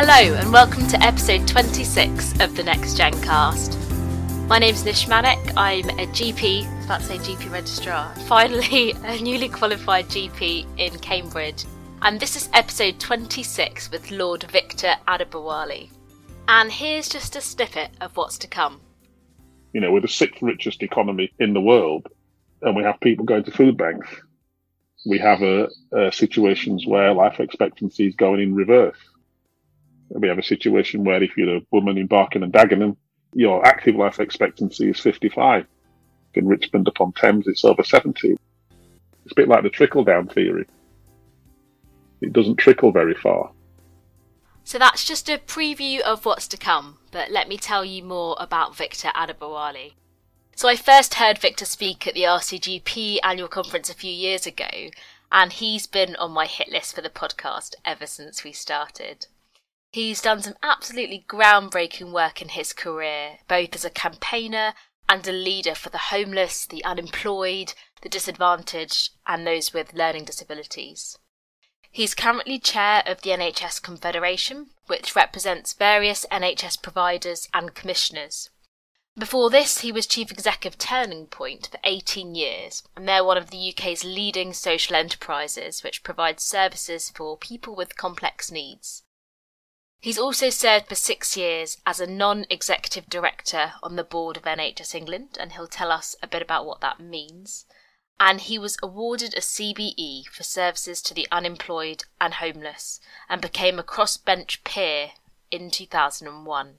Hello, and welcome to episode 26 of the Next Gen Cast. My name's Nish Manek. I'm a GP, I was about to say GP registrar, finally a newly qualified GP in Cambridge. And this is episode 26 with Lord Victor Adebowale. And here's just a snippet of what's to come. You know, we're the sixth richest economy in the world, and we have people going to food banks. We have a, a situations where life expectancy is going in reverse. We have a situation where if you're a woman in Barking and Dagenham, your active life expectancy is 55. In Richmond upon Thames, it's over 70. It's a bit like the trickle down theory. It doesn't trickle very far. So that's just a preview of what's to come, but let me tell you more about Victor Adebowale. So I first heard Victor speak at the RCGP annual conference a few years ago, and he's been on my hit list for the podcast ever since we started. He's done some absolutely groundbreaking work in his career, both as a campaigner and a leader for the homeless, the unemployed, the disadvantaged, and those with learning disabilities. He's currently chair of the NHS Confederation, which represents various NHS providers and commissioners. Before this, he was chief executive of Turning Point for 18 years, and they're one of the UK's leading social enterprises which provides services for people with complex needs. He's also served for six years as a non executive director on the board of NHS England, and he'll tell us a bit about what that means. And he was awarded a CBE for services to the unemployed and homeless, and became a crossbench peer in 2001.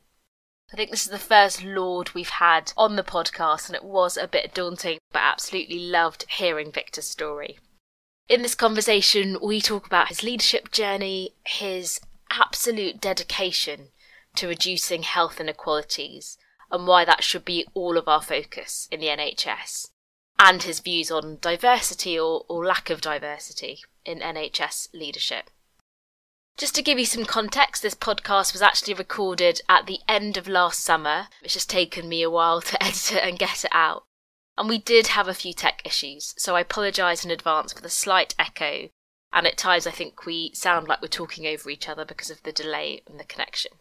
I think this is the first Lord we've had on the podcast, and it was a bit daunting, but absolutely loved hearing Victor's story. In this conversation, we talk about his leadership journey, his absolute dedication to reducing health inequalities and why that should be all of our focus in the NHS, and his views on diversity or, or lack of diversity in NHS leadership. Just to give you some context, this podcast was actually recorded at the end of last summer, which has taken me a while to edit it and get it out. And we did have a few tech issues, so I apologise in advance for the slight echo and at times I think we sound like we're talking over each other because of the delay in the connection.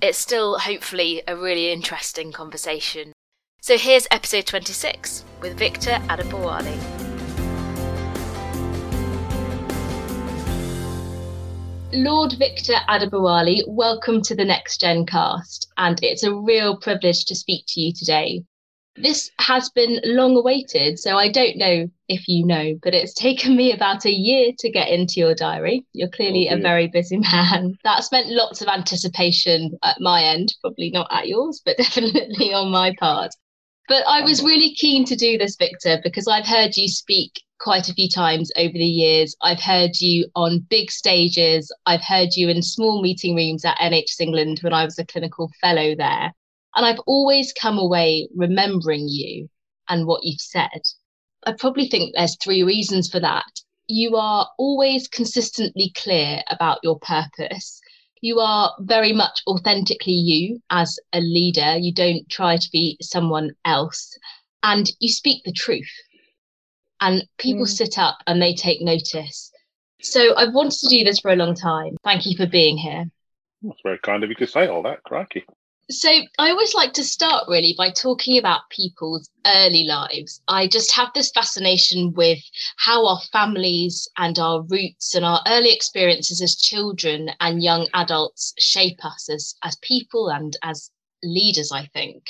It's still, hopefully, a really interesting conversation. So here's episode 26 with Victor Adebowale. Lord Victor Adebowale, welcome to the Next Gen cast, and it's a real privilege to speak to you today. This has been long awaited, so I don't know if you know, but it's taken me about a year to get into your diary. You're clearly oh, a very busy man. That's meant lots of anticipation at my end, probably not at yours, but definitely on my part. But I was really keen to do this, Victor, because I've heard you speak quite a few times over the years. I've heard you on big stages. I've heard you in small meeting rooms at NHS England when I was a clinical fellow there. And I've always come away remembering you and what you've said. I probably think there's three reasons for that. You are always consistently clear about your purpose. You are very much authentically you as a leader. You don't try to be someone else. And you speak the truth. And people mm. sit up and they take notice. So I've wanted to do this for a long time. Thank you for being here. That's very kind of you to say all that, crikey. So I always like to start really by talking about people's early lives. I just have this fascination with how our families and our roots and our early experiences as children and young adults shape us as, as people and as leaders, I think.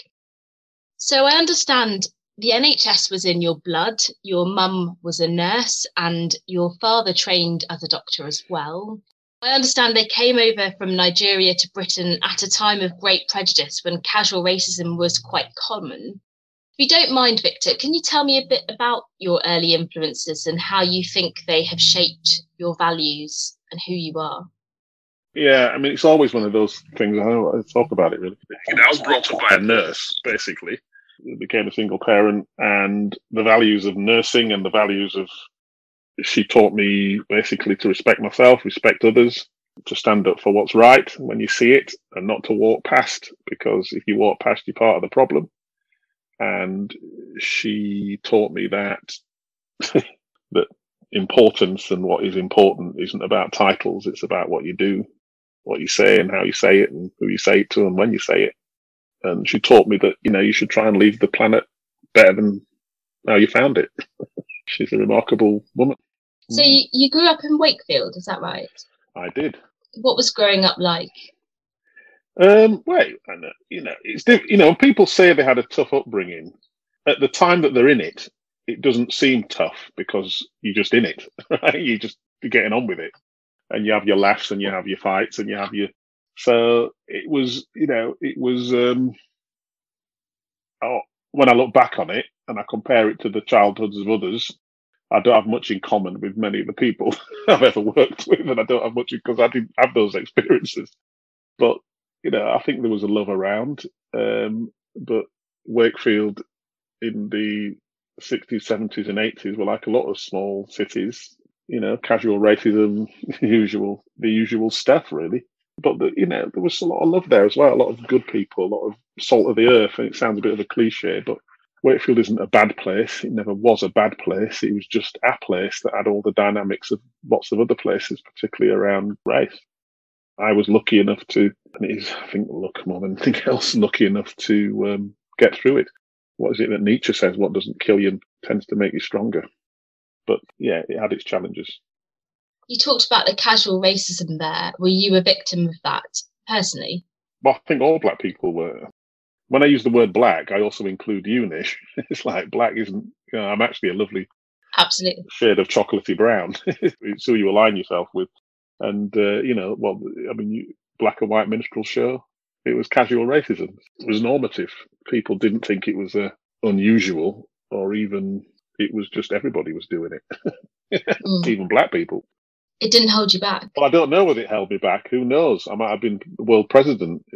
So I understand the NHS was in your blood. Your mum was a nurse and your father trained as a doctor as well. I understand they came over from Nigeria to Britain at a time of great prejudice when casual racism was quite common. If you don't mind, Victor, can you tell me a bit about your early influences and how you think they have shaped your values and who you are? Yeah, I mean, it's always one of those things. I don't want talk about it really. You know, I was brought up by a nurse, basically. I became a single parent, and the values of nursing and the values of she taught me basically to respect myself, respect others, to stand up for what's right when you see it and not to walk past because if you walk past, you're part of the problem. And she taught me that that importance and what is important isn't about titles, it's about what you do. what you say and how you say it and who you say it to and when you say it. And she taught me that, you know, you should try and leave the planet better than how you found it. She's a remarkable woman. So you, you grew up in Wakefield, is that right? I did. What was growing up like? Um, well, know, you know, it's diff- you know, people say they had a tough upbringing. At the time that they're in it, it doesn't seem tough because you're just in it, right? You just you're getting on with it, and you have your laughs and you have your fights and you have your. So it was, you know, it was. um Oh, when I look back on it and I compare it to the childhoods of others, I don't have much in common with many of the people I've ever worked with, and I don't have much because I didn't have those experiences. But you know, I think there was a love around. Um, but Wakefield in the 60s, 70s, and 80s were like a lot of small cities. You know, casual racism, usual, the usual stuff, really. But the, you know, there was a lot of love there as well. A lot of good people, a lot of salt of the earth. And it sounds a bit of a cliche, but Wakefield isn't a bad place. It never was a bad place. It was just a place that had all the dynamics of lots of other places, particularly around race. I was lucky enough to, and it is, I think, luck more than anything else, lucky enough to um, get through it. What is it that Nietzsche says? What doesn't kill you tends to make you stronger. But yeah, it had its challenges. You talked about the casual racism there. Were you a victim of that personally? Well, I think all black people were when I use the word black, I also include you, Nish. it's like black isn't, you know, I'm actually a lovely absolutely shade of chocolatey brown. it's who you align yourself with. And, uh, you know, well, I mean, you, black and white minstrel show, it was casual racism. It was normative. People didn't think it was uh, unusual or even, it was just everybody was doing it, mm. even black people it didn't hold you back. Well, I don't know whether it held me back. Who knows? I might have been world president.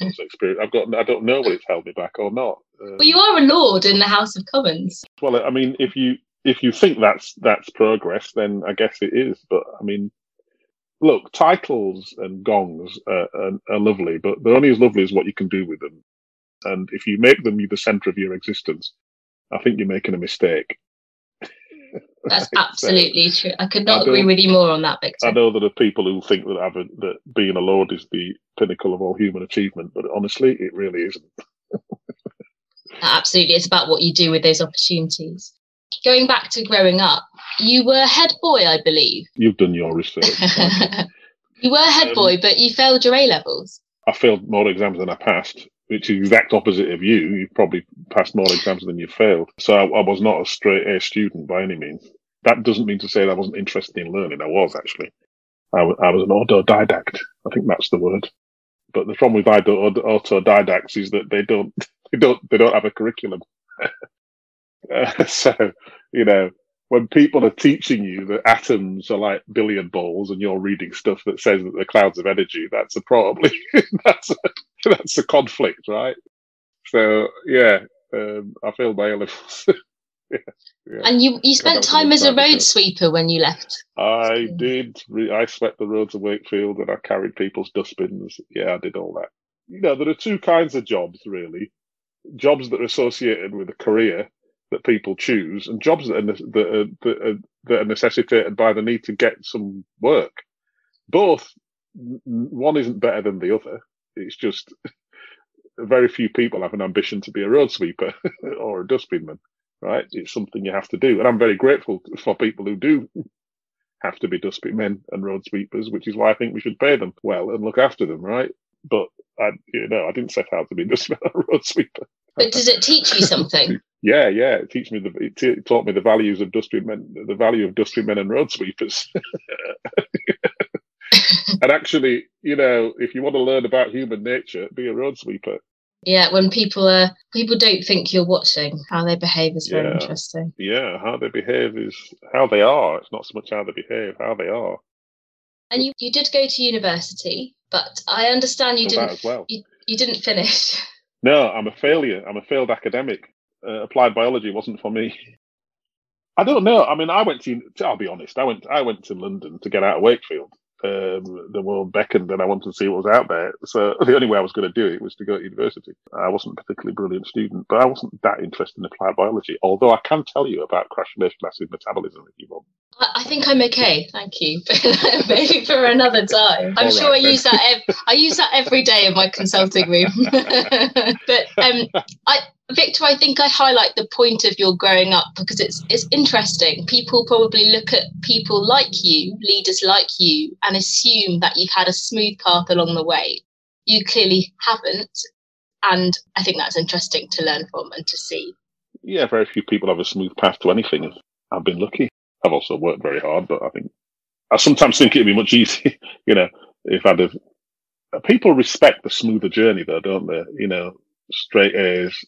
I've got. I don't know whether it's held me back or not. Um, well, you are a lord in the House of Commons. Well, I mean, if you if you think that's that's progress, then I guess it is. But I mean, look, titles and gongs are, are, are lovely, but they're only as lovely as what you can do with them. And if you make them the centre of your existence, I think you're making a mistake. That's absolutely so, true. I could not I agree with you more on that, Victor. I know there are people who think that a, that being a lord is the pinnacle of all human achievement, but honestly, it really isn't. absolutely, it's about what you do with those opportunities. Going back to growing up, you were head boy, I believe. You've done your research. you were head um, boy, but you failed your A levels. I failed more exams than I passed which is the exact opposite of you. You've probably passed more exams than you failed. So I, I, was not a straight A student by any means. That doesn't mean to say that I wasn't interested in learning. I was actually. I, w- I was an autodidact. I think that's the word. But the problem with autodidacts is that they don't, they don't, they don't have a curriculum. uh, so, you know, when people are teaching you that atoms are like billiard balls and you're reading stuff that says that they're clouds of energy, that's a probably that's a, that's a conflict, right? So yeah, um, I failed my A levels. Yeah, yeah. And you you spent time as a road sweeper when you left. I did. I swept the roads of Wakefield and I carried people's dustbins. Yeah, I did all that. You know, there are two kinds of jobs really: jobs that are associated with a career that people choose, and jobs that are, that are, that are, that are necessitated by the need to get some work. Both, one isn't better than the other. It's just very few people have an ambition to be a road sweeper or a dustbinman, right? It's something you have to do, and I'm very grateful for people who do have to be dustbin men and road sweepers, which is why I think we should pay them well and look after them, right? But I, you know, I didn't set out to be a dustbin or road sweeper. But does it teach you something? yeah, yeah, it teach me the it, t- it taught me the values of dustbin men, the value of dustbin men and road sweepers. and actually, you know, if you want to learn about human nature, be a road sweeper. Yeah, when people are people don't think you're watching, how they behave is very yeah. interesting. Yeah, how they behave is how they are. It's not so much how they behave, how they are. And you, you did go to university, but I understand you didn't well. you, you didn't finish. No, I'm a failure. I'm a failed academic. Uh, applied biology wasn't for me. I don't know. I mean, I went to. I'll be honest. I went. I went to London to get out of Wakefield um, the world beckoned and I wanted to see what was out there. So the only way I was going to do it was to go to university. I wasn't a particularly brilliant student, but I wasn't that interested in applied biology. Although I can tell you about crassulacean acid metabolism if you want. I think I'm okay, thank you. Maybe for another time. I'm All sure right, I then. use that. Ev- I use that every day in my consulting room. but um, I, Victor, I think I highlight the point of your growing up because it's it's interesting. People probably look at people like you, leaders like you, and assume that you've had a smooth path along the way. You clearly haven't, and I think that's interesting to learn from and to see. Yeah, very few people have a smooth path to anything. I've been lucky. I've also worked very hard, but I think I sometimes think it'd be much easier, you know, if I'd have. People respect the smoother journey, though, don't they? You know, straight A's,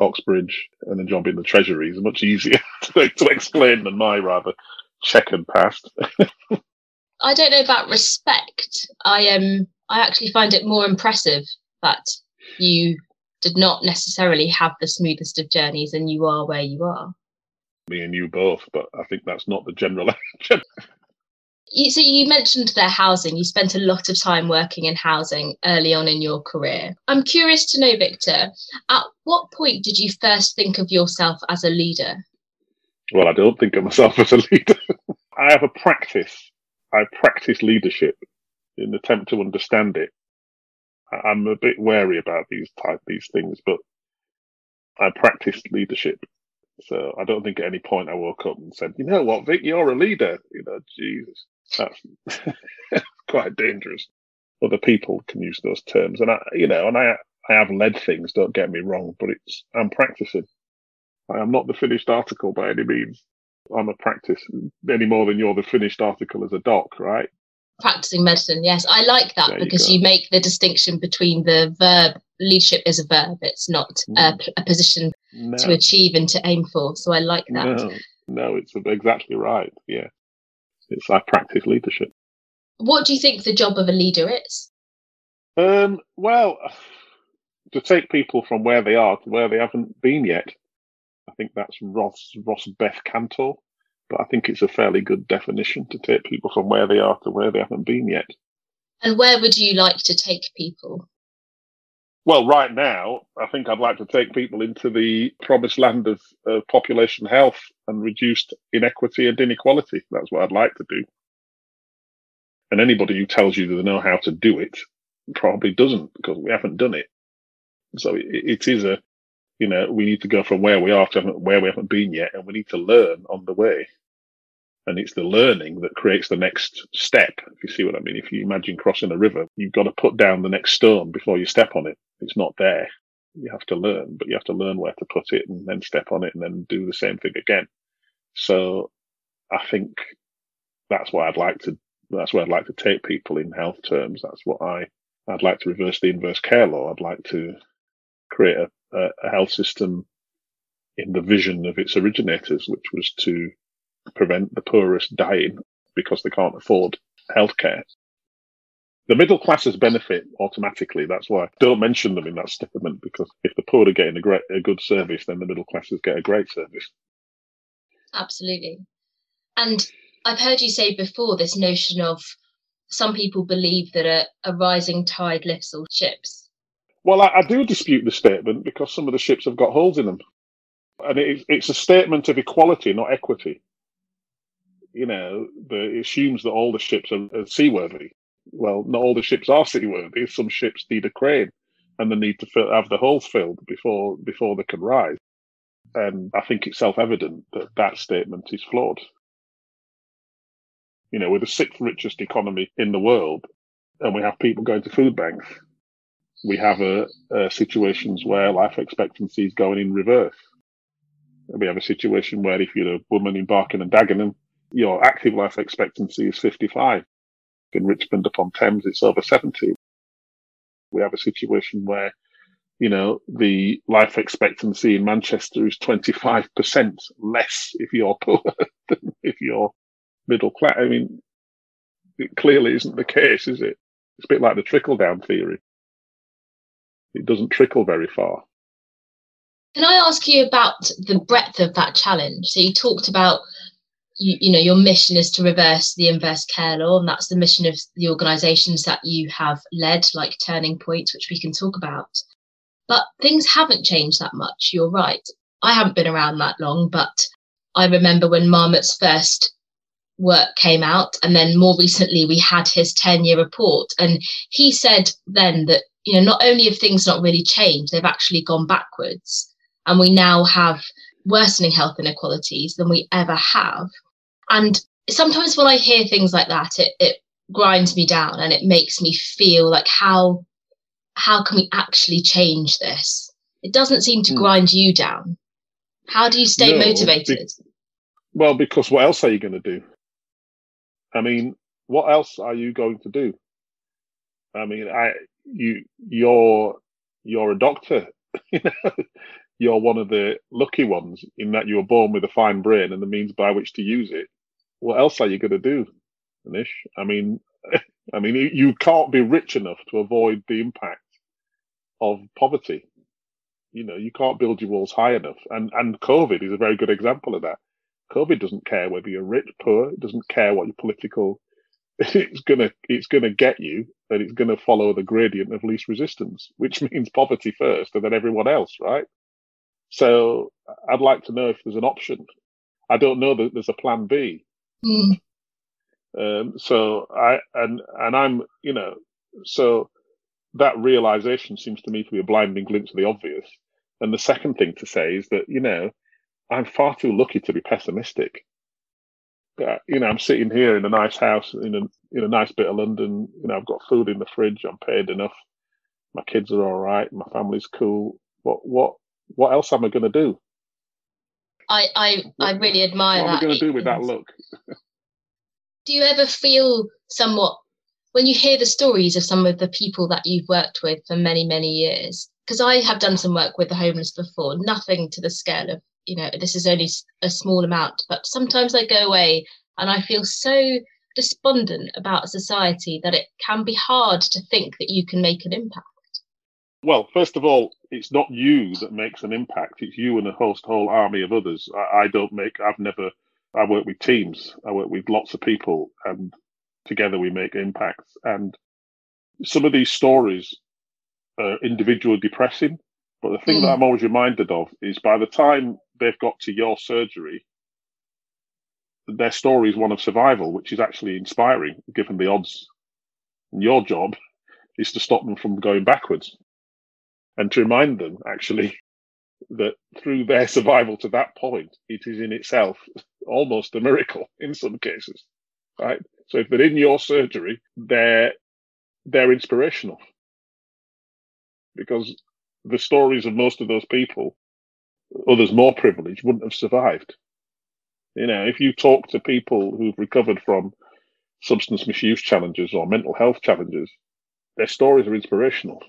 Oxbridge, and then jumping the Treasury is much easier to, to explain than my rather checkered past. I don't know about respect. I um, I actually find it more impressive that you did not necessarily have the smoothest of journeys and you are where you are me and you both, but I think that's not the general. you, so you mentioned their housing. You spent a lot of time working in housing early on in your career. I'm curious to know, Victor, at what point did you first think of yourself as a leader? Well, I don't think of myself as a leader. I have a practice. I practice leadership in the attempt to understand it. I'm a bit wary about these type these things, but I practice leadership so I don't think at any point I woke up and said, you know what, Vic, you're a leader. You Jesus, that's quite dangerous. Other people can use those terms, and I, you know, and I, I have led things. Don't get me wrong, but it's I'm practicing. I am not the finished article by any means. I'm a practice any more than you're the finished article as a doc, right? Practicing medicine, yes, I like that there because you, you, make the distinction between the verb leadership is a verb; it's not mm. a, a position no. to achieve and to aim for. So I like that. No, no, it's exactly right. Yeah, it's I practice leadership. What do you think the job of a leader is? Um, well, to take people from where they are to where they haven't been yet. I think that's Ross Ross Beth Kantor, but I think it's a fairly good definition to take people from where they are to where they haven't been yet. And where would you like to take people? Well, right now, I think I'd like to take people into the promised land of uh, population health and reduced inequity and inequality. That's what I'd like to do. And anybody who tells you they know how to do it probably doesn't because we haven't done it. So it, it is a, you know, we need to go from where we are to where we haven't been yet, and we need to learn on the way. And it's the learning that creates the next step. If you see what I mean, if you imagine crossing a river, you've got to put down the next stone before you step on it. It's not there. You have to learn, but you have to learn where to put it and then step on it and then do the same thing again. So I think that's what I'd like to, that's where I'd like to take people in health terms. That's what I, I'd like to reverse the inverse care law. I'd like to create a, a, health system in the vision of its originators, which was to prevent the poorest dying because they can't afford healthcare. The middle classes benefit automatically. That's why I don't mention them in that statement because if the poor are getting a great, a good service, then the middle classes get a great service. Absolutely. And I've heard you say before this notion of some people believe that a, a rising tide lifts all ships. Well, I, I, do dispute the statement because some of the ships have got holes in them. And it, it's a statement of equality, not equity you know, the, it assumes that all the ships are, are seaworthy. Well, not all the ships are seaworthy. Some ships need a crane and they need to fill, have the holes filled before before they can rise. And I think it's self-evident that that statement is flawed. You know, we're the sixth richest economy in the world, and we have people going to food banks. We have a, a situations where life expectancy is going in reverse. We have a situation where if you're a woman in Barking and Dagenham, your active life expectancy is 55. In Richmond upon Thames, it's over 70. We have a situation where, you know, the life expectancy in Manchester is 25% less if you're poor than if you're middle class. I mean, it clearly isn't the case, is it? It's a bit like the trickle down theory. It doesn't trickle very far. Can I ask you about the breadth of that challenge? So you talked about you, you know your mission is to reverse the inverse care law and that's the mission of the organizations that you have led like turning point which we can talk about but things haven't changed that much you're right i haven't been around that long but i remember when marmot's first work came out. And then more recently, we had his 10 year report. And he said then that, you know, not only have things not really changed, they've actually gone backwards. And we now have worsening health inequalities than we ever have. And sometimes when I hear things like that, it, it grinds me down and it makes me feel like how how can we actually change this? It doesn't seem to mm. grind you down. How do you stay no, motivated? Be- well, because what else are you going to do? I mean, what else are you going to do? I mean, I you you're you're a doctor. you're one of the lucky ones in that you were born with a fine brain and the means by which to use it. What else are you going to do, Anish? I mean, I mean, you can't be rich enough to avoid the impact of poverty. You know, you can't build your walls high enough, and and COVID is a very good example of that. COVID doesn't care whether you're rich, poor. It doesn't care what your political. It's gonna it's gonna get you, and it's gonna follow the gradient of least resistance, which means poverty first, and then everyone else, right? So I'd like to know if there's an option. I don't know that there's a plan B. Mm. Um, so I and and I'm you know so that realization seems to me to be a blinding glimpse of the obvious. And the second thing to say is that you know I'm far too lucky to be pessimistic. Uh, you know, I'm sitting here in a nice house in a in a nice bit of London. You know, I've got food in the fridge. I'm paid enough. My kids are all right. My family's cool. What what what else am I going to do? I I, I really admire what that. What I going to do with that look? do you ever feel somewhat when you hear the stories of some of the people that you've worked with for many many years? Because I have done some work with the homeless before, nothing to the scale of you know, this is only a small amount, but sometimes I go away and I feel so despondent about society that it can be hard to think that you can make an impact. Well, first of all, it's not you that makes an impact. It's you and a host whole army of others. I, I don't make. I've never. I work with teams. I work with lots of people, and together we make impacts. And some of these stories are individually depressing. But the thing mm. that I'm always reminded of is by the time they've got to your surgery, their story is one of survival, which is actually inspiring given the odds. And your job is to stop them from going backwards and to remind them actually that through their survival to that point, it is in itself almost a miracle in some cases, right? So if they're in your surgery, they're they're inspirational because the stories of most of those people others more privileged wouldn't have survived. You know, if you talk to people who've recovered from substance misuse challenges or mental health challenges, their stories are inspirational.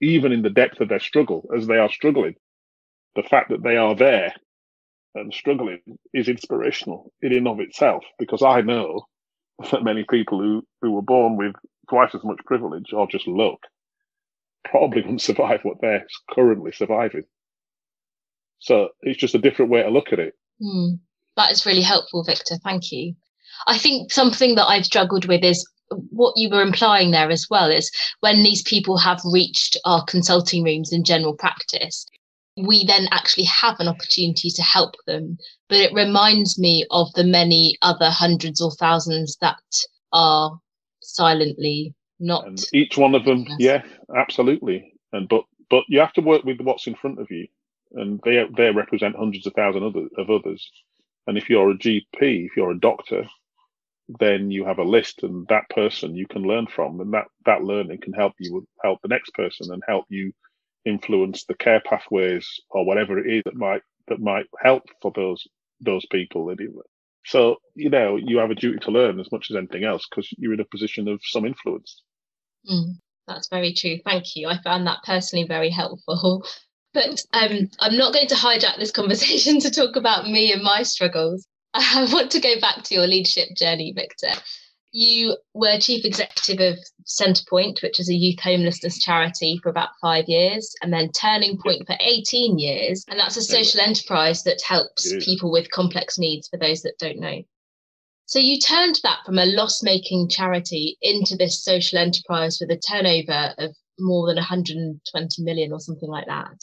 Even in the depth of their struggle, as they are struggling, the fact that they are there and struggling is inspirational in and of itself, because I know that many people who, who were born with twice as much privilege or just luck probably wouldn't survive what they're currently surviving. So it's just a different way to look at it. Mm, that is really helpful, Victor. Thank you. I think something that I've struggled with is what you were implying there as well is when these people have reached our consulting rooms in general practice, we then actually have an opportunity to help them. But it reminds me of the many other hundreds or thousands that are silently not. And each one of them, yeah, absolutely. And but but you have to work with what's in front of you and they they represent hundreds of thousands of others. And if you're a GP, if you're a doctor, then you have a list, and that person you can learn from, and that that learning can help you help the next person and help you influence the care pathways or whatever it is that might that might help for those those people. So you know you have a duty to learn as much as anything else because you're in a position of some influence. Mm, that's very true. Thank you. I found that personally very helpful. But um, I'm not going to hijack this conversation to talk about me and my struggles. I want to go back to your leadership journey, Victor. You were chief executive of Centrepoint, which is a youth homelessness charity, for about five years, and then Turning Point for 18 years. And that's a social enterprise that helps people with complex needs, for those that don't know. So you turned that from a loss making charity into this social enterprise with a turnover of more than 120 million or something like that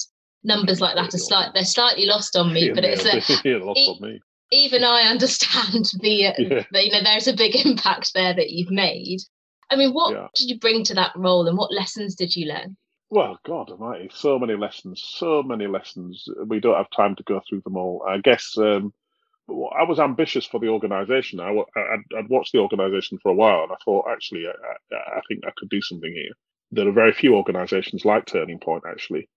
numbers like that are slight they're slightly lost on me, but it's a, it, on me. Even I understand the, uh, yeah. the, you know there's a big impact there that you've made. I mean, what yeah. did you bring to that role, and what lessons did you learn? Well, God Almighty, so many lessons, so many lessons. We don't have time to go through them all. I guess um, I was ambitious for the organisation. I, would watched the organisation for a while, and I thought, actually, I, I, think I could do something here. There are very few organisations like Turning Point, actually,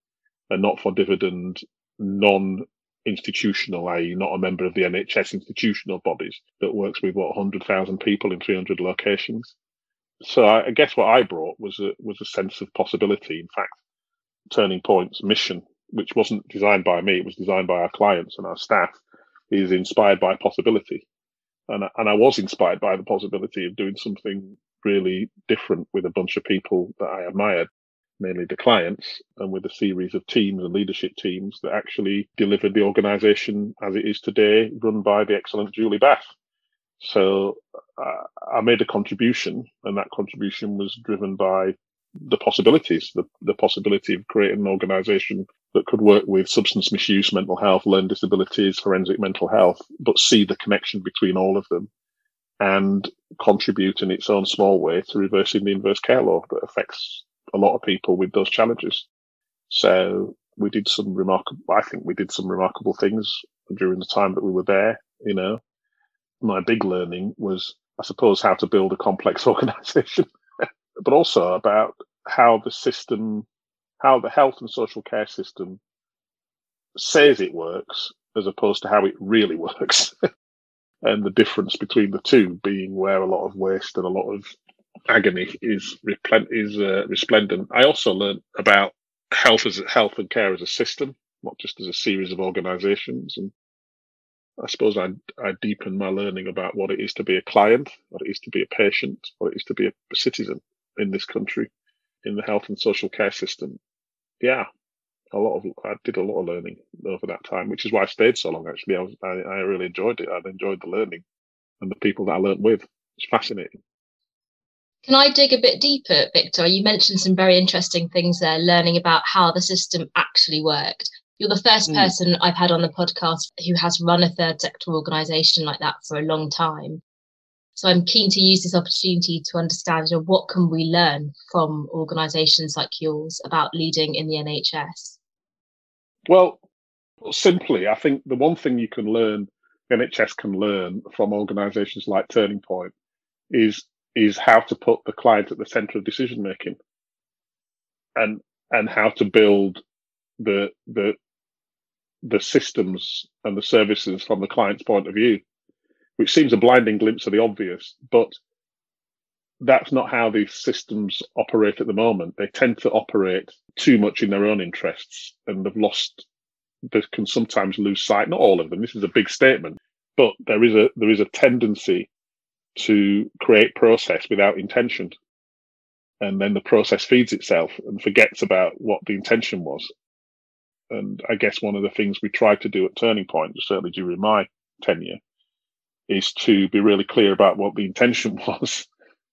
and not for dividend, non institutional, i.e., not a member of the NHS institutional bodies that works with what 100,000 people in 300 locations. So I, guess what I brought was a was a sense of possibility. In fact, Turning Point's mission, which wasn't designed by me, it was designed by our clients and our staff, is inspired by possibility. And and I was inspired by the possibility of doing something really different with a bunch of people that I admired mainly the clients, and with a series of teams and leadership teams that actually delivered the organization as it is today, run by the excellent Julie Bass. So uh, I made a contribution, and that contribution was driven by the possibilities, the, the possibility of creating an organization that could work with substance misuse, mental health, learning disabilities, forensic mental health, but see the connection between all of them and contribute in its own small way to reversing the inverse care law that affects a lot of people with those challenges. So we did some remarkable, I think we did some remarkable things during the time that we were there. You know, my big learning was, I suppose, how to build a complex organization, but also about how the system, how the health and social care system says it works as opposed to how it really works. and the difference between the two being where a lot of waste and a lot of agony is is uh, resplendent. I also learned about health as health and care as a system, not just as a series of organisations. And I suppose I I deepened my learning about what it is to be a client, what it is to be a patient, what it is to be a citizen in this country, in the health and social care system. Yeah, a lot of I did a lot of learning over that time, which is why I stayed so long. Actually, I was I, I really enjoyed it. I enjoyed the learning and the people that I learned with. It's fascinating. Can I dig a bit deeper, Victor? You mentioned some very interesting things there, learning about how the system actually worked. You're the first mm. person I've had on the podcast who has run a third sector organisation like that for a long time. So I'm keen to use this opportunity to understand you know, what can we learn from organisations like yours about leading in the NHS. Well, simply, I think the one thing you can learn, NHS can learn from organisations like Turning Point, is is how to put the client at the center of decision making and and how to build the the the systems and the services from the client's point of view which seems a blinding glimpse of the obvious but that's not how these systems operate at the moment. They tend to operate too much in their own interests and they've lost they can sometimes lose sight not all of them this is a big statement but there is a there is a tendency to create process without intention. And then the process feeds itself and forgets about what the intention was. And I guess one of the things we tried to do at Turning Point, certainly during my tenure, is to be really clear about what the intention was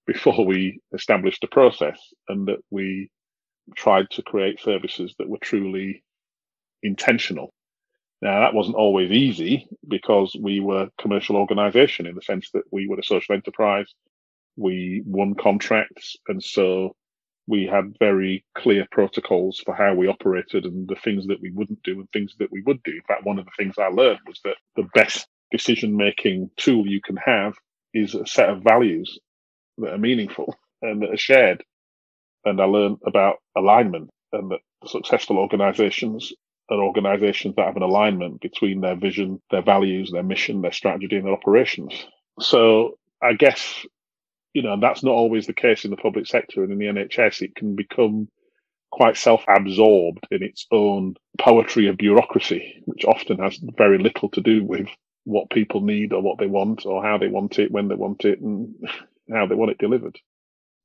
before we established a process and that we tried to create services that were truly intentional now, that wasn't always easy because we were a commercial organization in the sense that we were a social enterprise. We won contracts. And so we had very clear protocols for how we operated and the things that we wouldn't do and things that we would do. In fact, one of the things I learned was that the best decision making tool you can have is a set of values that are meaningful and that are shared. And I learned about alignment and that successful organizations are organizations that have an alignment between their vision, their values, their mission, their strategy, and their operations. So I guess, you know, that's not always the case in the public sector and in the NHS. It can become quite self-absorbed in its own poetry of bureaucracy, which often has very little to do with what people need or what they want or how they want it, when they want it, and how they want it delivered.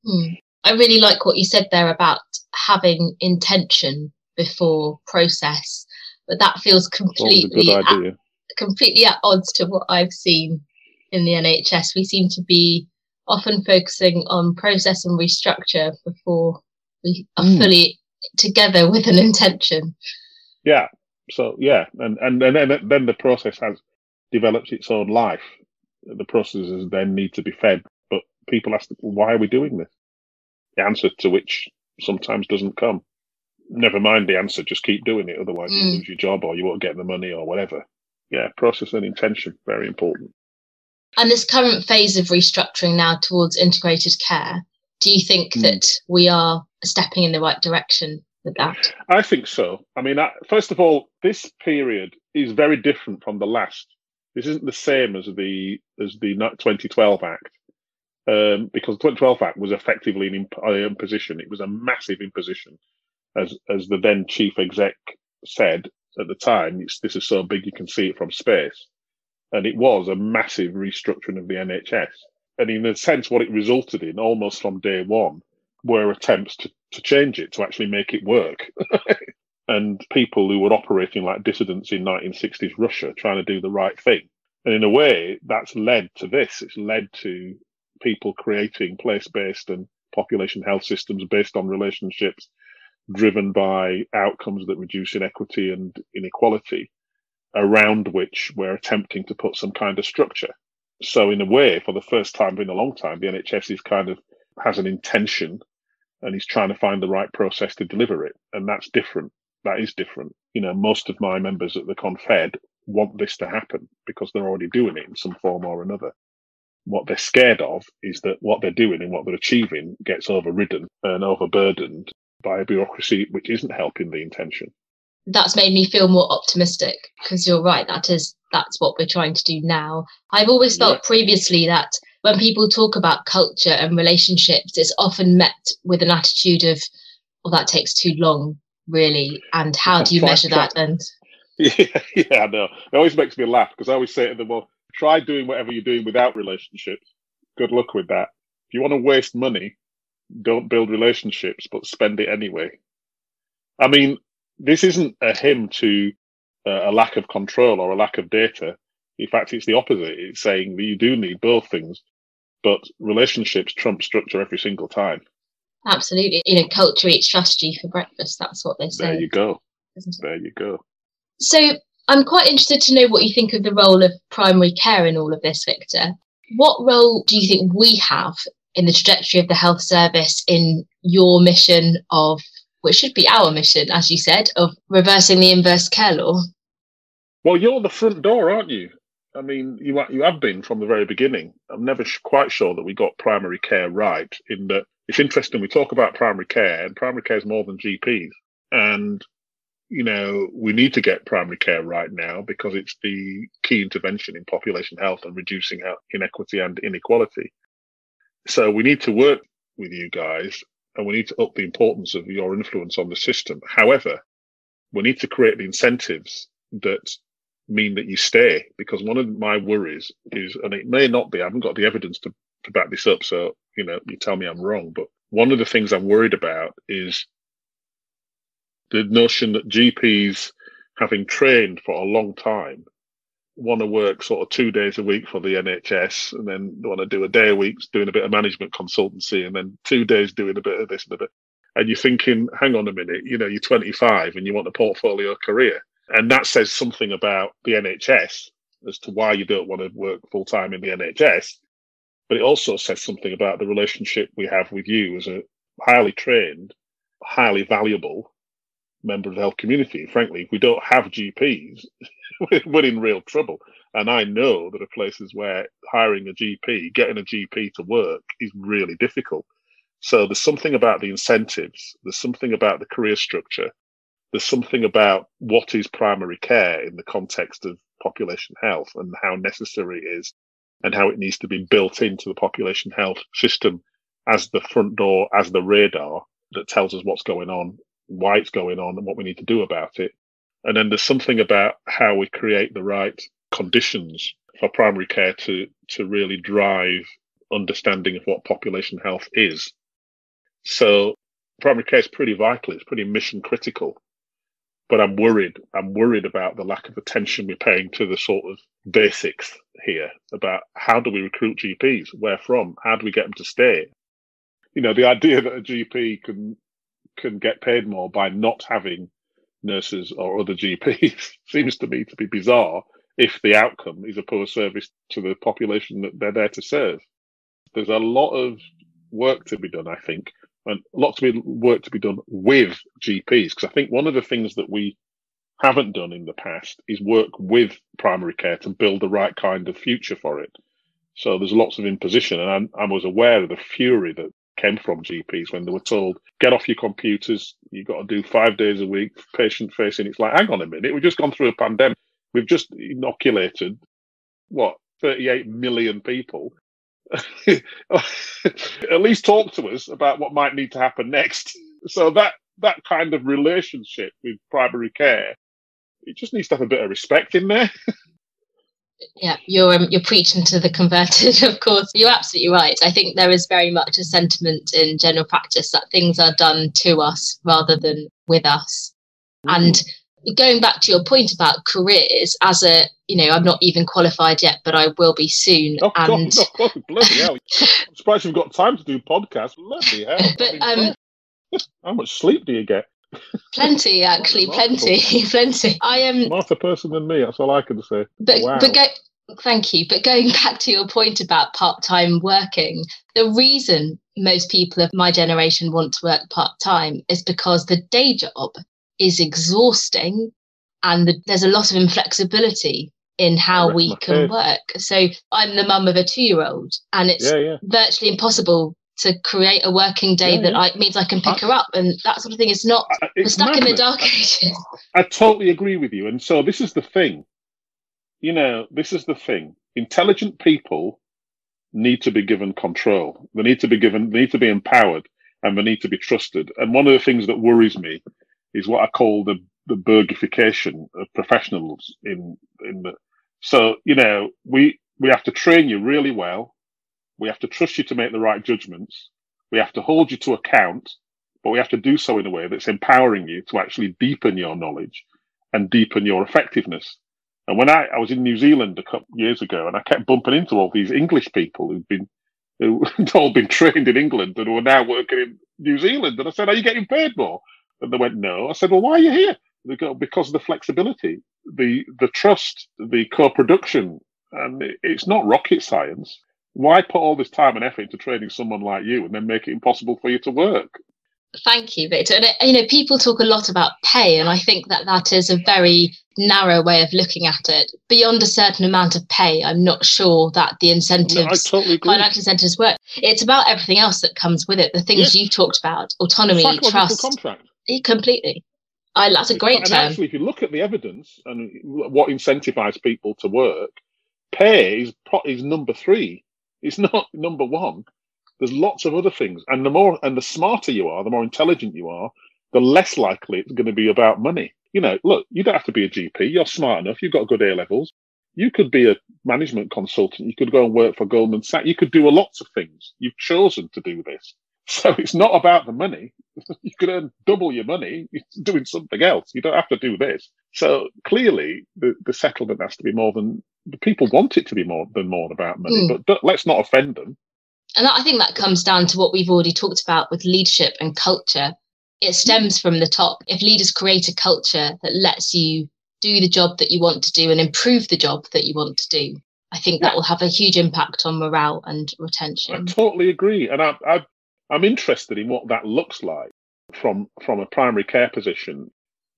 Hmm. I really like what you said there about having intention before process. But that feels completely at, completely at odds to what I've seen in the NHS. We seem to be often focusing on process and restructure before we are mm. fully together with an intention. Yeah. So yeah, and and, and then then the process has develops its own life. The processes then need to be fed. But people ask, why are we doing this? The answer to which sometimes doesn't come. Never mind the answer, just keep doing it. Otherwise, mm. you lose your job or you won't get the money or whatever. Yeah, process and intention, very important. And this current phase of restructuring now towards integrated care, do you think mm. that we are stepping in the right direction with that? I think so. I mean, first of all, this period is very different from the last. This isn't the same as the as the 2012 Act, um, because the 2012 Act was effectively an imposition. It was a massive imposition, as as the then chief exec said at the time. this is so big you can see it from space, and it was a massive restructuring of the NHS. And in a sense, what it resulted in, almost from day one, were attempts to, to change it, to actually make it work. and people who were operating like dissidents in 1960s Russia trying to do the right thing. And in a way, that's led to this. It's led to people creating place based and population health systems based on relationships driven by outcomes that reduce inequity and inequality around which we're attempting to put some kind of structure. So in a way, for the first time in a long time, the NHS is kind of has an intention and he's trying to find the right process to deliver it. And that's different. That is different. You know, most of my members at the Confed want this to happen because they're already doing it in some form or another. What they're scared of is that what they're doing and what they're achieving gets overridden and overburdened by a bureaucracy which isn't helping the intention. That's made me feel more optimistic because you're right. That is that's what we're trying to do now. I've always felt yeah. previously that when people talk about culture and relationships, it's often met with an attitude of, well, that takes too long, really. And how do you measure that? And yeah, yeah, I know. It always makes me laugh because I always say to them, well, try doing whatever you're doing without relationships. Good luck with that. If you want to waste money, don't build relationships, but spend it anyway. I mean, this isn't a hymn to uh, a lack of control or a lack of data. In fact, it's the opposite. It's saying that you do need both things, but relationships trump structure every single time. Absolutely. You know, culture eats strategy for breakfast. That's what they say. There you go. There you go. So I'm quite interested to know what you think of the role of primary care in all of this, Victor. What role do you think we have in the trajectory of the health service in your mission of, which should be our mission, as you said, of reversing the inverse care law? Well, you're the front door, aren't you? I mean, you you have been from the very beginning. I'm never sh- quite sure that we got primary care right. In that, it's interesting. We talk about primary care, and primary care is more than GPs. And you know, we need to get primary care right now because it's the key intervention in population health and reducing inequity and inequality. So we need to work with you guys, and we need to up the importance of your influence on the system. However, we need to create the incentives that mean that you stay because one of my worries is, and it may not be, I haven't got the evidence to, to back this up. So, you know, you tell me I'm wrong, but one of the things I'm worried about is the notion that GPs, having trained for a long time, want to work sort of two days a week for the NHS and then want to do a day a week doing a bit of management consultancy and then two days doing a bit of this and a bit. And you're thinking, hang on a minute, you know, you're 25 and you want a portfolio career. And that says something about the NHS as to why you don't want to work full time in the NHS. But it also says something about the relationship we have with you as a highly trained, highly valuable member of the health community. Frankly, if we don't have GPs, we're in real trouble. And I know there are places where hiring a GP, getting a GP to work is really difficult. So there's something about the incentives, there's something about the career structure there's something about what is primary care in the context of population health and how necessary it is and how it needs to be built into the population health system as the front door, as the radar that tells us what's going on, why it's going on and what we need to do about it. And then there's something about how we create the right conditions for primary care to, to really drive understanding of what population health is. So primary care is pretty vital. It's pretty mission critical but I'm worried. I'm worried about the lack of attention we're paying to the sort of basics here about how do we recruit GPs, where from, how do we get them to stay. You know, the idea that a GP can can get paid more by not having nurses or other GPs seems to me to be bizarre if the outcome is a poor service to the population that they're there to serve. There's a lot of work to be done, I think, and lots of work to be done with GPs. Because I think one of the things that we haven't done in the past is work with primary care to build the right kind of future for it. So there's lots of imposition, and I, I was aware of the fury that came from GPs when they were told, "Get off your computers. You've got to do five days a week, patient facing." It's like, hang on a minute, we've just gone through a pandemic. We've just inoculated what 38 million people. At least talk to us about what might need to happen next. So that that kind of relationship with primary care, it just needs to have a bit of respect in there. yeah you're um, you're preaching to the converted of course. You're absolutely right. I think there is very much a sentiment in general practice that things are done to us rather than with us. Mm. and going back to your point about careers as a you know i'm not even qualified yet but i will be soon oh, and God, no, bloody hell. i'm surprised you've got time to do podcasts. Bloody hell. But um how much sleep do you get plenty actually plenty plenty i am um, smarter person than me that's all i can say but wow. but go, thank you but going back to your point about part-time working the reason most people of my generation want to work part-time is because the day job is exhausting and the, there's a lot of inflexibility in how we can head. work so i'm the mum of a two-year-old and it's yeah, yeah. virtually impossible to create a working day yeah, that I, means I can pick I, her up and that sort of thing. It's not uh, we're stuck madness. in the dark ages. I totally agree with you. And so this is the thing. You know, this is the thing. Intelligent people need to be given control. They need to be given, they need to be empowered and they need to be trusted. And one of the things that worries me is what I call the, the bergification of professionals in, in the, so, you know, we, we have to train you really well we have to trust you to make the right judgments. We have to hold you to account, but we have to do so in a way that's empowering you to actually deepen your knowledge and deepen your effectiveness. And when I, I was in New Zealand a couple years ago and I kept bumping into all these English people who'd been, who'd all been trained in England and were now working in New Zealand. And I said, are you getting paid more? And they went, no. I said, well, why are you here? They go, because of the flexibility, the, the trust, the co-production. And it's not rocket science why put all this time and effort into training someone like you and then make it impossible for you to work? Thank you, Victor. And, uh, you know, people talk a lot about pay, and I think that that is a very narrow way of looking at it. Beyond a certain amount of pay, I'm not sure that the incentives, no, totally financial incentives, work. It's about everything else that comes with it. The things yes. you've talked about, autonomy, trust, contract. Eh, completely. I, that's a great and term. Actually, if you look at the evidence and what incentivizes people to work, pay is is number three it's not number one. There's lots of other things. And the more and the smarter you are, the more intelligent you are, the less likely it's going to be about money. You know, look, you don't have to be a GP. You're smart enough. You've got good A levels. You could be a management consultant. You could go and work for Goldman Sachs. You could do a lots of things. You've chosen to do this. So it's not about the money. you could earn double your money doing something else. You don't have to do this. So clearly the, the settlement has to be more than the people want it to be more than more about money, mm. but let's not offend them. And I think that comes down to what we've already talked about with leadership and culture. It stems from the top. If leaders create a culture that lets you do the job that you want to do and improve the job that you want to do, I think that will have a huge impact on morale and retention. I totally agree, and I, I, I'm interested in what that looks like from from a primary care position.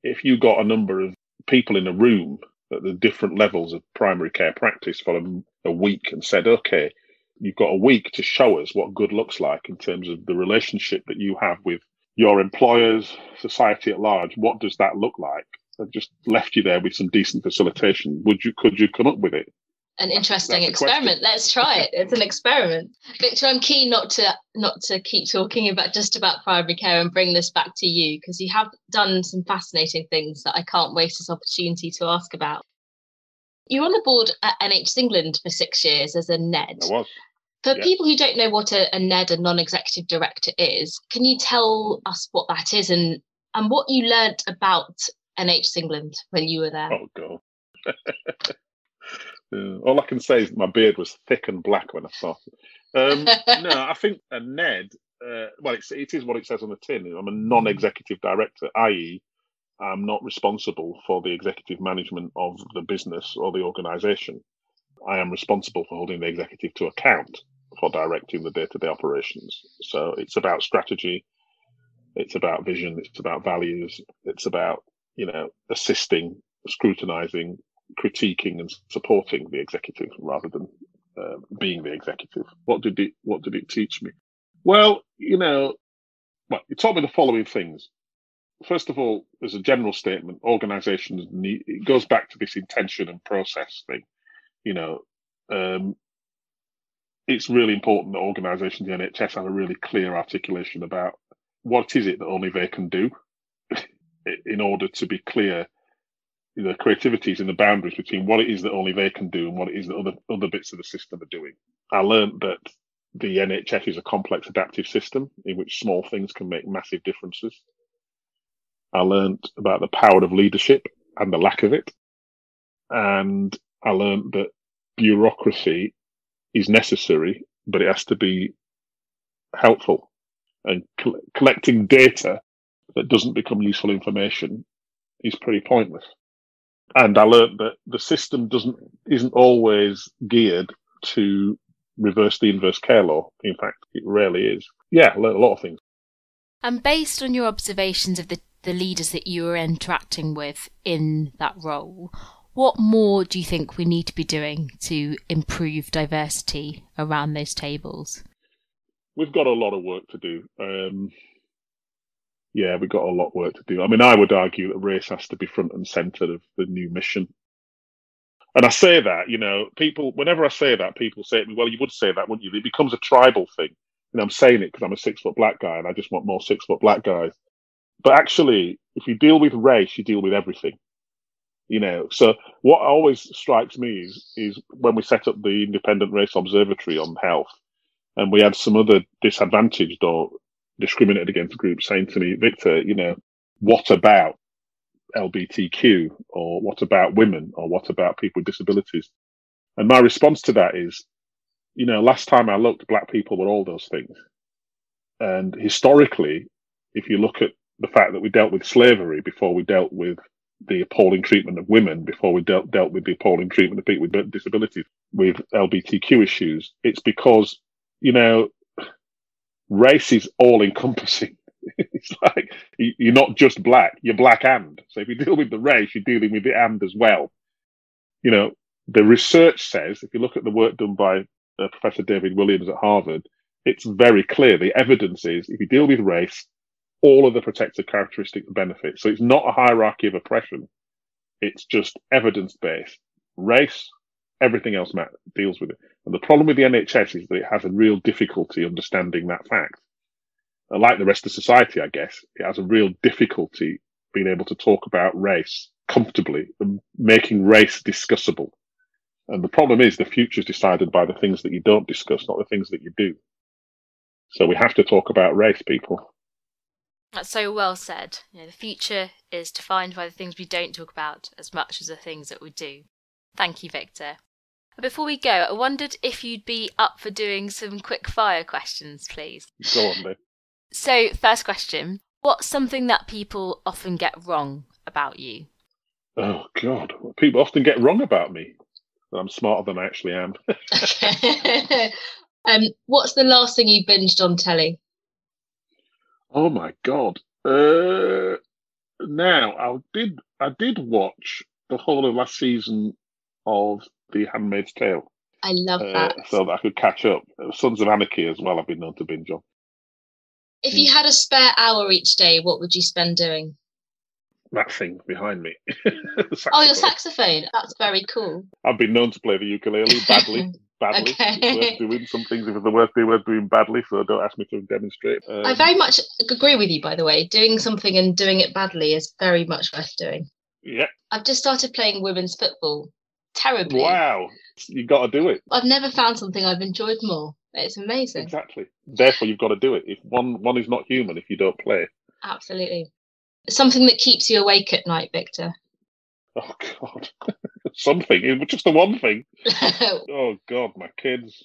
If you got a number of people in a room at the different levels of primary care practice for a, a week and said, okay, you've got a week to show us what good looks like in terms of the relationship that you have with your employers, society at large. What does that look like? I've just left you there with some decent facilitation. Would you could you come up with it? An interesting experiment. Let's try it. It's an experiment. Victor, I'm keen not to not to keep talking about just about primary care and bring this back to you because you have done some fascinating things that I can't waste this opportunity to ask about. You're on the board at NHS England for six years as a NED. I was. For yeah. people who don't know what a, a NED, a non-executive director, is, can you tell us what that is and and what you learnt about NHS England when you were there? Oh god. Uh, all I can say is my beard was thick and black when I started. Um, no, I think a Ned. Uh, well, it's, it is what it says on the tin. I'm a non-executive director, i.e., I'm not responsible for the executive management of the business or the organization. I am responsible for holding the executive to account for directing the day to day operations. So it's about strategy, it's about vision, it's about values, it's about, you know, assisting, scrutinizing, critiquing and supporting the executive rather than uh, being the executive. What did it what did it teach me? Well, you know, well, it taught me the following things first of all, as a general statement, organisations need it goes back to this intention and process thing. You know, um, it's really important that organisations, the NHS, have a really clear articulation about what is it that only they can do, in order to be clear the creativities and the boundaries between what it is that only they can do and what it is that other other bits of the system are doing. I learned that the NHS is a complex adaptive system in which small things can make massive differences. I learned about the power of leadership and the lack of it. And I learned that bureaucracy is necessary, but it has to be helpful. And collecting data that doesn't become useful information is pretty pointless. And I learned that the system doesn't isn't always geared to reverse the inverse care law. In fact, it rarely is. Yeah, I learned a lot of things. And based on your observations of the the leaders that you are interacting with in that role, what more do you think we need to be doing to improve diversity around those tables? We've got a lot of work to do. Um, yeah, we've got a lot of work to do. I mean, I would argue that race has to be front and centre of the new mission. And I say that, you know, people, whenever I say that, people say to me, well, you would say that, wouldn't you? It becomes a tribal thing. And I'm saying it because I'm a six foot black guy and I just want more six foot black guys. But actually, if you deal with race, you deal with everything. You know, so what always strikes me is is when we set up the Independent Race Observatory on health, and we had some other disadvantaged or discriminated against groups saying to me, Victor, you know, what about LBTQ or what about women or what about people with disabilities? And my response to that is, you know, last time I looked, black people were all those things. And historically, if you look at the fact that we dealt with slavery before we dealt with the appalling treatment of women, before we dealt dealt with the appalling treatment of people with disabilities, with LBTQ issues. It's because you know race is all encompassing. it's like you're not just black; you're black and. So if you deal with the race, you're dealing with the and as well. You know, the research says if you look at the work done by uh, Professor David Williams at Harvard, it's very clear. The evidence is if you deal with race, all of the protective characteristics and benefits. So it's not a hierarchy of oppression. It's just evidence based. Race, everything else matter, deals with it. And the problem with the NHS is that it has a real difficulty understanding that fact. And like the rest of society, I guess, it has a real difficulty being able to talk about race comfortably and making race discussable. And the problem is the future is decided by the things that you don't discuss, not the things that you do. So we have to talk about race, people. That's so well said. You know, the future is defined by the things we don't talk about as much as the things that we do. Thank you, Victor. Before we go, I wondered if you'd be up for doing some quick fire questions, please. Go on, then. So, first question What's something that people often get wrong about you? Oh, God. People often get wrong about me. I'm smarter than I actually am. um, what's the last thing you binged on telly? Oh my god. Uh, now I did I did watch the whole of last season of The Handmaid's Tale. I love uh, that. So that I could catch up. Sons of Anarchy as well. I've been known to binge on. If you had a spare hour each day, what would you spend doing? That thing behind me. oh, your saxophone. That's very cool. I've been known to play the ukulele badly. badly. Okay. It's worth doing some things if it's the worst thing worth doing badly. So don't ask me to demonstrate. Um, I very much agree with you. By the way, doing something and doing it badly is very much worth doing. Yeah. I've just started playing women's football. Terribly. Wow. you've got to do it. I've never found something I've enjoyed more. It's amazing. Exactly. Therefore, you've got to do it. If one one is not human, if you don't play. Absolutely. Something that keeps you awake at night, Victor. Oh God. something, just the one thing. oh God, my kids.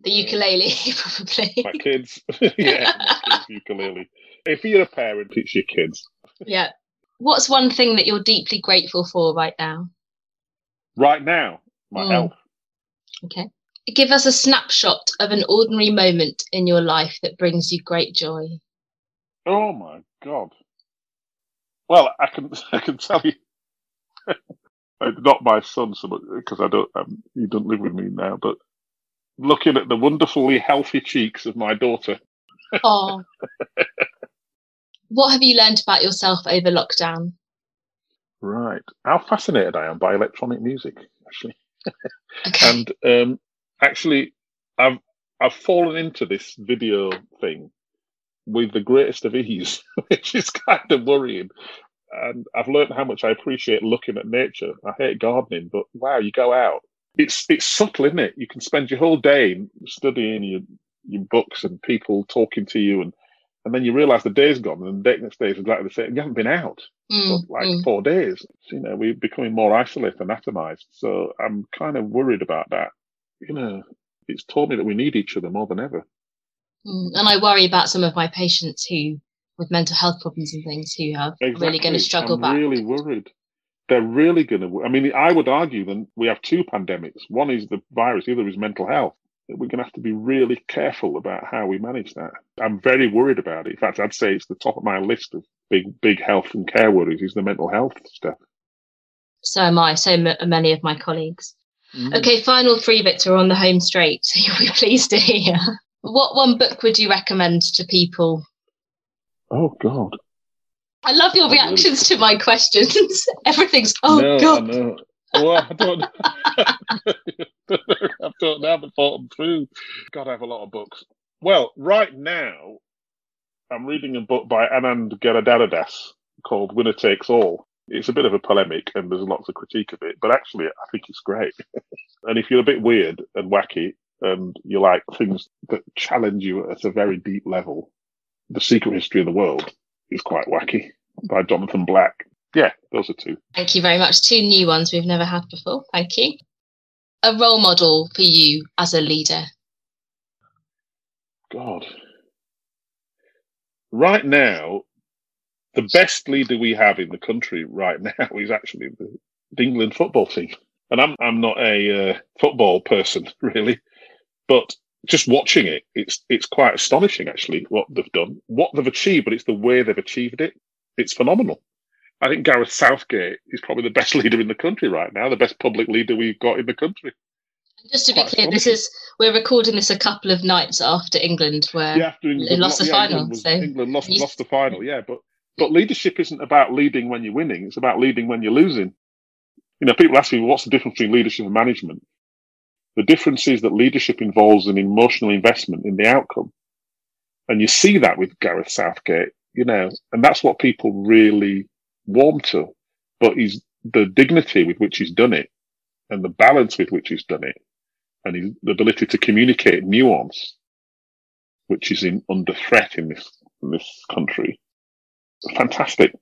The ukulele, probably. My kids, yeah, my kids ukulele. If you're a parent, it's your kids. Yeah. What's one thing that you're deeply grateful for right now? Right now, my mm. health. Okay. Give us a snapshot of an ordinary moment in your life that brings you great joy. Oh my god. Well, I can I can tell you, not my son so much because I don't um, he doesn't live with me now, but looking at the wonderfully healthy cheeks of my daughter. Oh. what have you learned about yourself over lockdown? Right. How fascinated I am by electronic music, actually. Okay. and um, actually, I've I've fallen into this video thing with the greatest of ease, which is kind of worrying. And I've learned how much I appreciate looking at nature. I hate gardening, but wow, you go out. It's it's subtle, isn't it? You can spend your whole day studying your your books and people talking to you, and and then you realise the day's gone, and the next day is exactly the same. You haven't been out mm, for like mm. four days. You know, we're becoming more isolated and atomized. So I'm kind of worried about that. You know, it's taught me that we need each other more than ever. Mm, and I worry about some of my patients who, with mental health problems and things, who are exactly. really going to struggle I'm back. really worried. They're really going to. I mean, I would argue that we have two pandemics. One is the virus, the other is mental health. We're going to have to be really careful about how we manage that. I'm very worried about it. In fact, I'd say it's the top of my list of big, big health and care worries is the mental health stuff. So am I. So m- many of my colleagues. Mm. Okay, final three, Victor, on the home straight. You'll be pleased to hear. What one book would you recommend to people? Oh God. I love your reactions to my questions. Everything's oh no, God. I well, I don't. I don't know. I haven't thought them through. God, I have a lot of books. Well, right now, I'm reading a book by Anand Giridharadas called Winner Takes All. It's a bit of a polemic and there's lots of critique of it, but actually, I think it's great. and if you're a bit weird and wacky, and you like things that challenge you at a very deep level. The Secret History of the World is quite wacky by Jonathan Black. Yeah, those are two. Thank you very much. Two new ones we've never had before. Thank you. A role model for you as a leader? God. Right now, the best leader we have in the country right now is actually the, England football team. And I'm I'm not a uh, football person really, but just watching it, it's it's quite astonishing actually what they've done, what they've achieved, but it's the way they've achieved it. It's phenomenal. I think Gareth Southgate is probably the best leader in the country right now, the best public leader we've got in the country. Just to be clear, this is we're recording this a couple of nights after England, where yeah, after England, lost the yeah, final. England, was, so England lost, lost the final, yeah. But but leadership isn't about leading when you're winning; it's about leading when you're losing. You know, people ask me what's the difference between leadership and management. The difference is that leadership involves an emotional investment in the outcome. And you see that with Gareth Southgate, you know, and that's what people really warm to. But he's the dignity with which he's done it and the balance with which he's done it and his the ability to communicate nuance, which is in under threat in this in this country. Fantastic.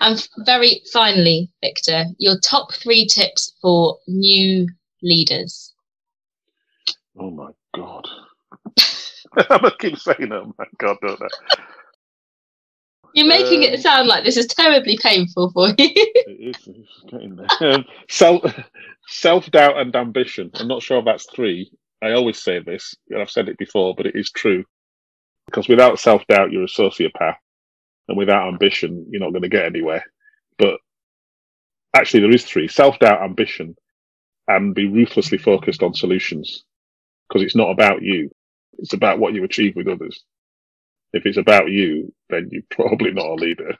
And very finally, Victor, your top three tips for new leaders. Oh my god. I keep saying, oh my god, don't I? You're making um, it sound like this is terribly painful for you. it is, it's getting there. Um, self, self-doubt and ambition. I'm not sure if that's three. I always say this, and I've said it before, but it is true. Because without self-doubt, you're a sociopath. And without ambition, you're not going to get anywhere. But actually, there is three. Self-doubt, ambition, and be ruthlessly focused on solutions because it's not about you. It's about what you achieve with others. If it's about you, then you're probably not a leader.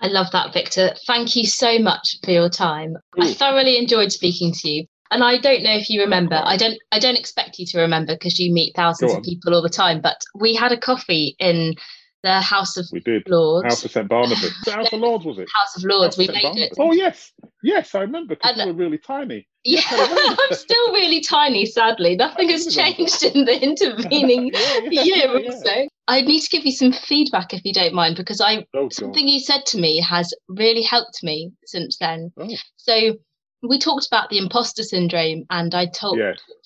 I love that, Victor. Thank you so much for your time. Ooh. I thoroughly enjoyed speaking to you. And I don't know if you remember. I don't. I don't expect you to remember because you meet thousands of people all the time. But we had a coffee in the House of we did. Lords. House of St Barnabas. the House of Lords was it? House of Lords. House we made Barnabas. it. Oh yes, yes, I remember because you were really tiny. Yeah, I'm still really tiny. Sadly, nothing has changed in the intervening yeah, yeah, year yeah, or so. I need to give you some feedback if you don't mind, because I oh, something you said to me has really helped me since then. Oh. So we talked about the imposter syndrome, and I told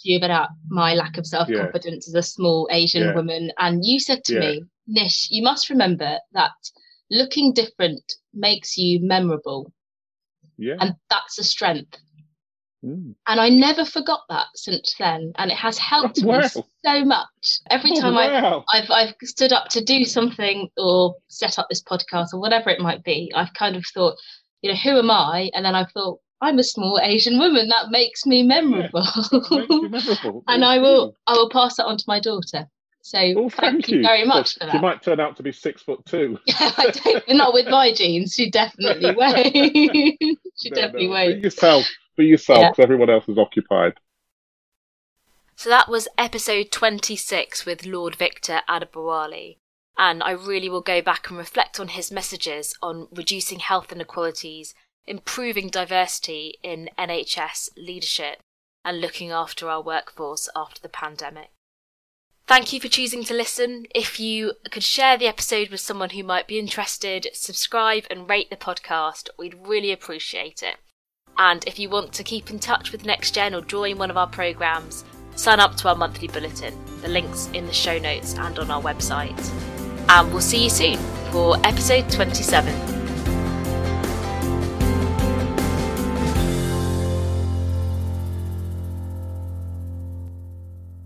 you about my lack of self confidence as a small Asian woman, and you said to me, Nish, you must remember that looking different makes you memorable. Yeah. And that's a strength. Mm. And I never forgot that since then. And it has helped wow. me so much. Every Oh, time wow. I, I've, I've stood up to do something or set up this podcast or whatever it might be, I've kind of thought, you know, who am I? And then I've thought, I'm a small Asian woman. That makes me memorable. Makes memorable. and I will. I will pass that on to my daughter. So Oh, thank, you very much Well, for She might turn out to be six foot two. I don't, not with my genes. She definitely won't. she No, definitely no, won't. Be yourself. Be yourself, Yeah. 'cause everyone else is occupied. So that was episode 26 with Lord Victor Adebowale. And I really will go back and reflect on his messages on reducing health inequalities, improving diversity in NHS leadership, and looking after our workforce after the pandemic. Thank you for choosing to listen. If you could share the episode with someone who might be interested, subscribe and rate the podcast, we'd really appreciate it. And if you want to keep in touch with NextGen or join one of our programs, sign up to our monthly bulletin. The link's in the show notes and on our website. And we'll see you soon for episode 27.